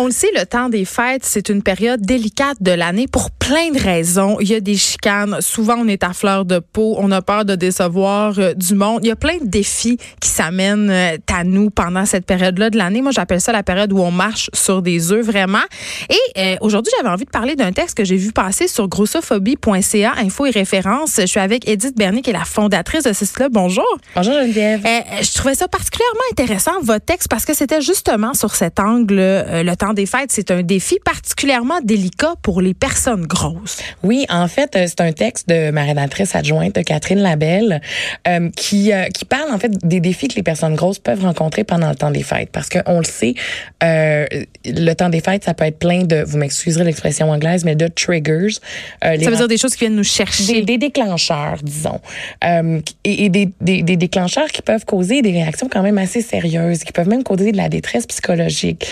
On le sait, le temps des fêtes, c'est une période délicate de l'année pour plein de raisons. Il y a des chicanes. Souvent, on est à fleur de peau. On a peur de décevoir euh, du monde. Il y a plein de défis qui s'amènent euh, à nous pendant cette période-là de l'année. Moi, j'appelle ça la période où on marche sur des œufs, vraiment. Et euh, aujourd'hui, j'avais envie de parler d'un texte que j'ai vu passer sur grossophobie.ca, info et référence. Je suis avec Edith Bernier, qui est la fondatrice de ce site-là. Bonjour. Bonjour Geneviève. je trouvais ça particulièrement intéressant, votre texte, parce que c'était justement sur cet angle, le temps des fêtes, c'est un défi particulièrement délicat pour les personnes grosses. Oui, en fait, euh, c'est un texte de ma rédactrice adjointe, Catherine Labelle, euh, qui, euh, qui parle en fait des défis que les personnes grosses peuvent rencontrer pendant le temps des fêtes. Parce qu'on le sait, euh, le temps des fêtes, ça peut être plein de, vous m'excuserez l'expression anglaise, mais de triggers. ça veut dire des choses qui viennent nous chercher. Des, déclencheurs, disons. et, et des, des, des déclencheurs qui peuvent causer des réactions quand même assez sérieuses, qui peuvent même causer de la détresse psychologique.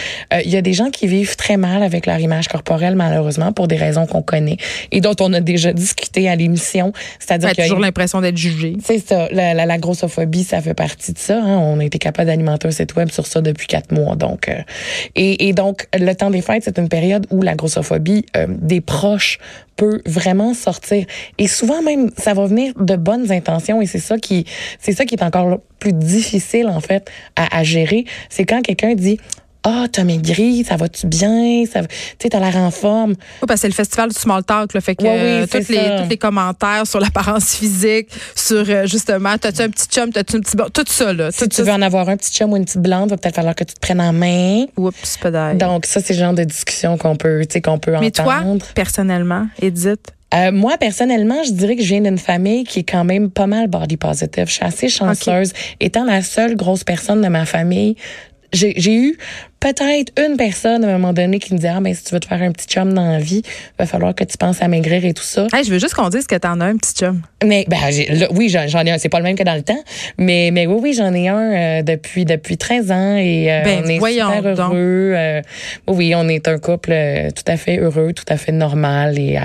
Il y a des gens qui vivent très mal avec leur image corporelle, malheureusement, pour des raisons qu'on connaît et dont on a déjà discuté à l'émission. C'est-à-dire qu'il y a toujours l'impression d'être jugé. C'est ça. La, la, grossophobie, ça fait partie de ça. Hein. On a été capable d'alimenter un site web sur ça depuis quatre mois. Donc, euh, et, et, donc, le temps des fêtes, c'est une période où la grossophobie euh, des proches peut vraiment sortir. Et souvent même, ça va venir de bonnes intentions et c'est ça qui, c'est ça qui est encore plus difficile en fait à, à gérer. C'est quand quelqu'un dit ah, oh, t'as maigri, ça va-tu bien? Ça, tu sais, t'as l'air en forme. Oui, parce que c'est le festival du small talk, là, fait que oui, tous, les, tous les commentaires sur l'apparence physique, sur euh, justement, t'as-tu un petit chum, t'as-tu un petit tout ça, là. Si tu veux en avoir un petit chum ou une petite blonde, va peut-être falloir que tu te prennes en main. Oups, peut-être. Donc, ça, c'est le genre de discussion qu'on peut, qu'on peut Mais entendre. toi, personnellement, Edith, euh, moi, personnellement, je dirais que je viens d'une famille qui est quand même pas mal body positive. Je suis assez chanceuse. Étant la seule grosse personne de ma famille, j'ai eu peut-être une personne à un moment donné qui me dit ah mais si tu veux te faire un petit chum dans la vie, il va falloir que tu penses à maigrir et tout ça. je veux juste qu'on dise que tu en as un petit chum. Mais ben oui, j'en ai un, c'est pas le même que dans le temps, mais mais oui oui, j'en ai un euh, depuis depuis 13 ans et euh, ben, on est super heureux. Euh, oui, on est un couple tout à fait heureux, tout à fait normal et,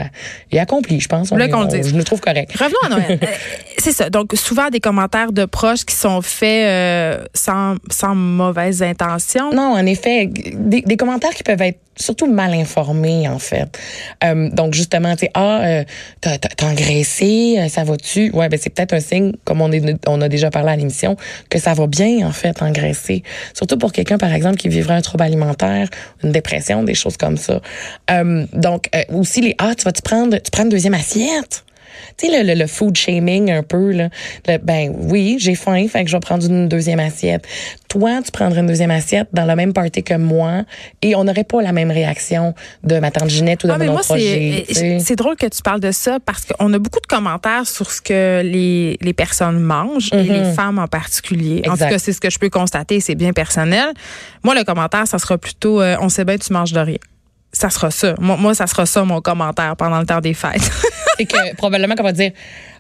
et accompli, je pense. On est, on, je nous trouve correct. Revenons à Noël. c'est ça. Donc souvent des commentaires de proches qui sont faits sans sans mauvaise intention. Non, en effet des, des, commentaires qui peuvent être surtout mal informés, en fait. Euh, donc, justement, tu sais, ah, euh, t'as, engraissé, euh, ça va-tu? Ouais, ben c'est peut-être un signe, comme on, est, on a déjà parlé à l'émission, que ça va bien, en fait, engraisser. Surtout pour quelqu'un, par exemple, qui vivrait un trouble alimentaire, une dépression, des choses comme ça. Euh, donc, aussi les, ah, tu vas-tu prendre, tu prends une deuxième assiette? Tu sais, le, le, food shaming un peu, là. ben oui, j'ai faim, fait que je vais prendre une deuxième assiette. Toi, tu prendrais une deuxième assiette dans le même party que moi et on n'aurait pas la même réaction de ma tante Ginette ou de ah, mon projet. C'est drôle que tu parles de ça parce qu'on a beaucoup de commentaires sur ce que les, les personnes mangent et les mm-hmm. femmes en particulier. En tout cas, c'est ce que je peux constater, c'est bien personnel. Moi, le commentaire, ça sera plutôt euh, on sait bien, tu manges de rien ça sera ça. Moi, moi, ça sera ça mon commentaire pendant le temps des fêtes. c'est que probablement qu'on va dire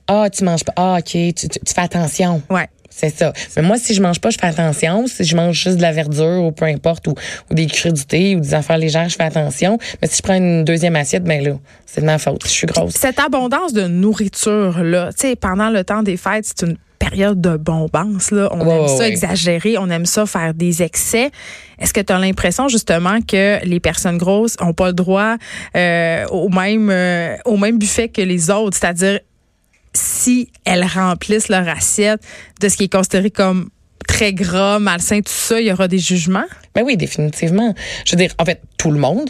Ah, tu manges pas. Ah, OK, tu, tu, fais attention. Ouais. C'est ça. Mais moi, si je mange pas, je fais attention. Si je mange juste de la verdure ou peu importe, ou, ou des crudités ou des affaires légères, je fais attention. Mais si je prends une deuxième assiette, ben là, c'est de ma faute. Je suis grosse. Cette abondance de nourriture-là, tu sais, pendant le temps des fêtes, c'est une période de bombance. Là. On aime ça exagérer, on aime ça faire des excès. Est-ce que tu as l'impression justement que les personnes grosses ont pas le droit euh, au même euh, au même buffet que les autres, c'est-à-dire si elles remplissent leur assiette de ce qui est considéré comme très gras, malsain, tout ça, il y aura des jugements? Ben oui, définitivement. Je veux dire, en fait, tout le monde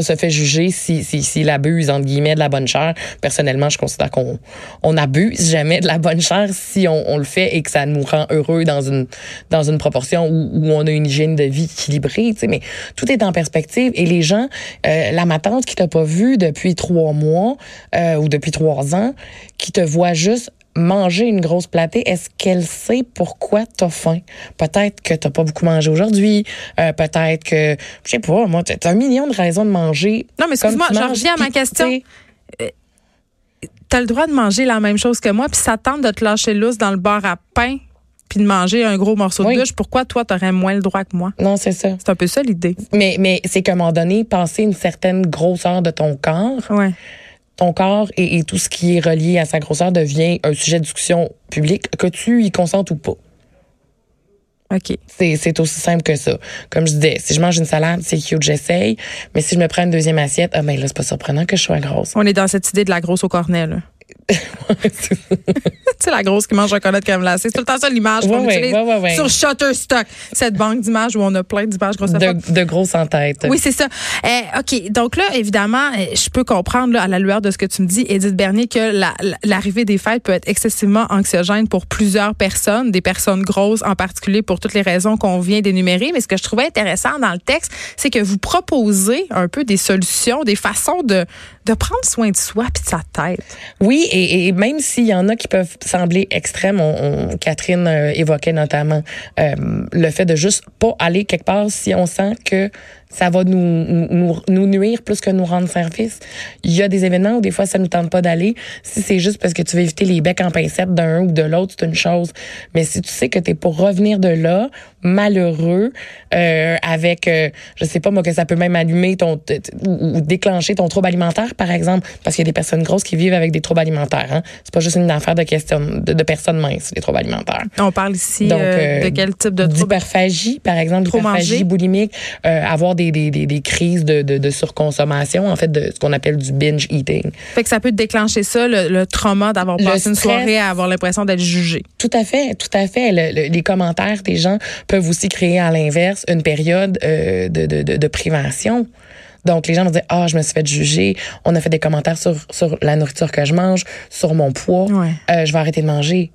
se fait juger s'il si, si, abuse, entre guillemets, de la bonne chair. Personnellement, je considère qu'on on abuse jamais de la bonne chair si on, on, le fait et que ça nous rend heureux dans une, dans une proportion où, où on a une hygiène de vie équilibrée. Tu sais, mais tout est en perspective. Et les gens, euh, la matante qui t'a pas vu depuis trois mois euh, ou depuis trois ans, qui te voit juste manger une grosse platée, est-ce qu'elle sait pourquoi tu as faim? Peut-être que tu pas beaucoup mangé aujourd'hui, euh, peut-être que, je sais pas, moi, tu as un million de raisons de manger. Non, mais excuse-moi, je reviens à ma question. Euh, tu as le droit de manger la même chose que moi, puis ça tente de te lâcher lousse dans le bar à pain puis de manger un gros morceau de bûche, pourquoi toi, tu aurais moins le droit que moi? Non, c'est ça. C'est un peu ça l'idée. Mais, mais c'est qu'à un moment donné, passer une certaine grosseur de ton corps, ouais ton corps et, tout ce qui est relié à sa grosseur devient un sujet de discussion publique, que tu y consentes ou pas. OK. C'est, c'est aussi simple que ça. Comme je disais, si je mange une salade, c'est cute, j'essaye. Mais si je me prends une deuxième assiette, ah ben là, c'est pas surprenant que je sois grosse. On est dans cette idée de la grosse au cornet, là. tu sais, la grosse qui mange un cornet de crème glacée. C'est tout le temps ça l'image qu'on Ouais, utilise ouais, ouais, ouais. sur Shutterstock, cette banque d'images où on a plein d'images grossophones. De, de grosses en tête. Oui, c'est ça. Euh, OK. Donc là, évidemment, euh, je peux comprendre là, à la lueur de ce que tu me dis, Edith Bernier, que la- la- l'arrivée des fêtes peut être excessivement anxiogène pour plusieurs personnes, des personnes grosses en particulier pour toutes les raisons qu'on vient d'énumérer. Mais ce que je trouvais intéressant dans le texte, c'est que vous proposez un peu des solutions, des façons de, de prendre soin de soi puis de sa tête. Oui, et, même s'il y en a qui peuvent sembler extrêmes, on, on- Catherine euh, évoquait notamment euh, le fait de juste pas aller quelque part si on sent que ça va nous, nous, nous nuire plus que nous rendre service. Il y a des événements où des fois ça nous tente pas d'aller. Si c'est juste parce que tu veux éviter les becs en pincette d'un ou de l'autre, c'est une chose. Mais si tu sais que tu es pour revenir de là, malheureux, euh, avec, euh, je sais pas moi, que ça peut même allumer ton, ou, ou déclencher ton trouble alimentaire, par exemple, parce qu'il y a des personnes grosses qui vivent avec des troubles alimentaires. Hein. C'est pas juste une affaire de question de, de personnes minces, les troubles alimentaires. On parle ici Donc, euh, euh, de quel type de trouble? D'hyperphagie, par exemple, d'hyperphagie boulimique, euh, avoir des, des, des, des crises de, de, de surconsommation, en fait, de ce qu'on appelle du binge eating. Fait que ça peut déclencher ça, le, le trauma d'avoir passé une soirée à avoir l'impression d'être jugé. Tout à fait, tout à fait. Le- le- les commentaires des gens peuvent aussi créer à l'inverse une période euh, de, de, prévention. Donc, les gens vont dire, ah, je me suis fait juger. On a fait des commentaires sur, sur la nourriture que je mange, sur mon poids. Ouais. Euh, je vais arrêter de manger.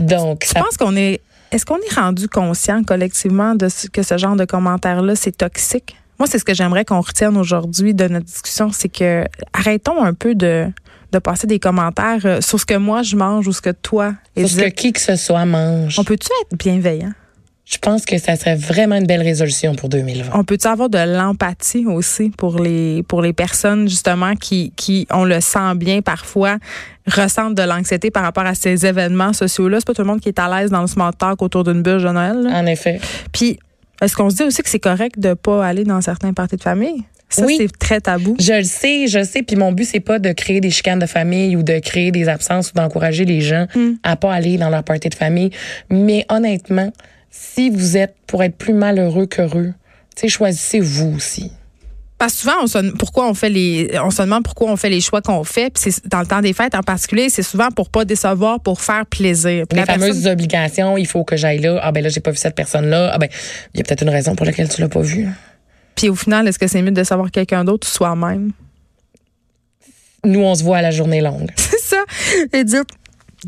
Donc, Je ça, pense qu'on est. Est-ce qu'on est rendu conscient collectivement de ce, que ce genre de commentaires-là, c'est toxique? Moi, c'est ce que j'aimerais qu'on retienne aujourd'hui de notre discussion, c'est que arrêtons un peu de, de passer des commentaires euh, sur ce que moi je mange ou ce que toi et pour ce que qui que ce soit mange. On peut-tu être bienveillant? Je pense que ça serait vraiment une belle résolution pour 2020. On peut-tu avoir de l'empathie aussi pour les pour les personnes justement qui qui on le sent bien parfois ressentent de l'anxiété par rapport à ces événements sociaux là, c'est pas tout le monde qui est à l'aise dans le small talk autour d'une bûche de Noël. là. En effet. Puis, est-ce qu'on se dit aussi que c'est correct de pas aller dans certains parties de famille? Ça, Oui. c'est très tabou. Je le sais, je sais. Puis mon but, c'est pas de créer des chicanes de famille ou de créer des absences ou d'encourager les gens à pas aller dans leur party de famille. Mais honnêtement, si vous êtes pour être plus malheureux qu'heureux, choisissez vous aussi. Parce que souvent, on se, pourquoi on fait les, on se demande pourquoi on fait les choix qu'on fait. Puis c'est dans le temps des fêtes en particulier, c'est souvent pour pas décevoir, pour faire plaisir. Puis Les la fameuses personne- obligations, il faut que j'aille là. Ah ben là, j'ai pas vu cette personne-là. Ah ben, il y a peut-être une raison pour laquelle tu l'as pas vue. Puis au final, est-ce que c'est mieux de savoir quelqu'un d'autre ou soi-même? Nous, on se voit à la journée longue. C'est ça. Edith.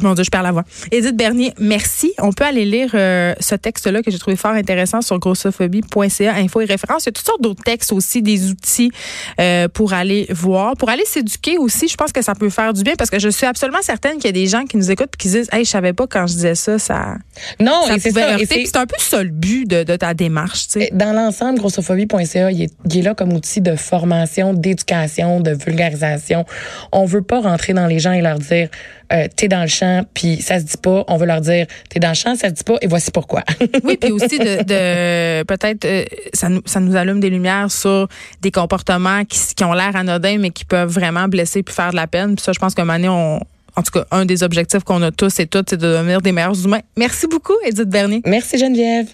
Mon Dieu, je perds la voix. Edith Bernier, merci. On peut aller lire euh, ce texte-là que j'ai trouvé fort intéressant sur grossophobie.ca, info et références. Il y a toutes sortes d'autres textes aussi, des outils euh, pour aller voir, pour aller s'éduquer aussi. Je pense que ça peut faire du bien parce que je suis absolument certaine qu'il y a des gens qui nous écoutent et qui disent Hey, je savais pas quand je disais ça, ça, Non, ça c'est ça. c'est- un peu ça le but de, de ta démarche, tu sais. Dans l'ensemble, grossophobie.ca, il est, il est là comme outil de formation, d'éducation, de vulgarisation. On veut pas rentrer dans les gens et leur dire euh, t'es dans le champ, puis ça se dit pas. On veut leur dire t'es dans le champ, ça se dit pas, et voici pourquoi. Oui, puis aussi de, de peut-être euh, ça nous ça nous allume des lumières sur des comportements qui, qui ont l'air anodins mais qui peuvent vraiment blesser puis faire de la peine. Puis ça, je pense que Mané, on en tout cas, un des objectifs qu'on a tous et toutes, c'est de devenir des meilleurs humains. Merci beaucoup, Edith Bernier. Merci Geneviève.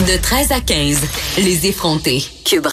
De 13 à 15, les effrontés. Cube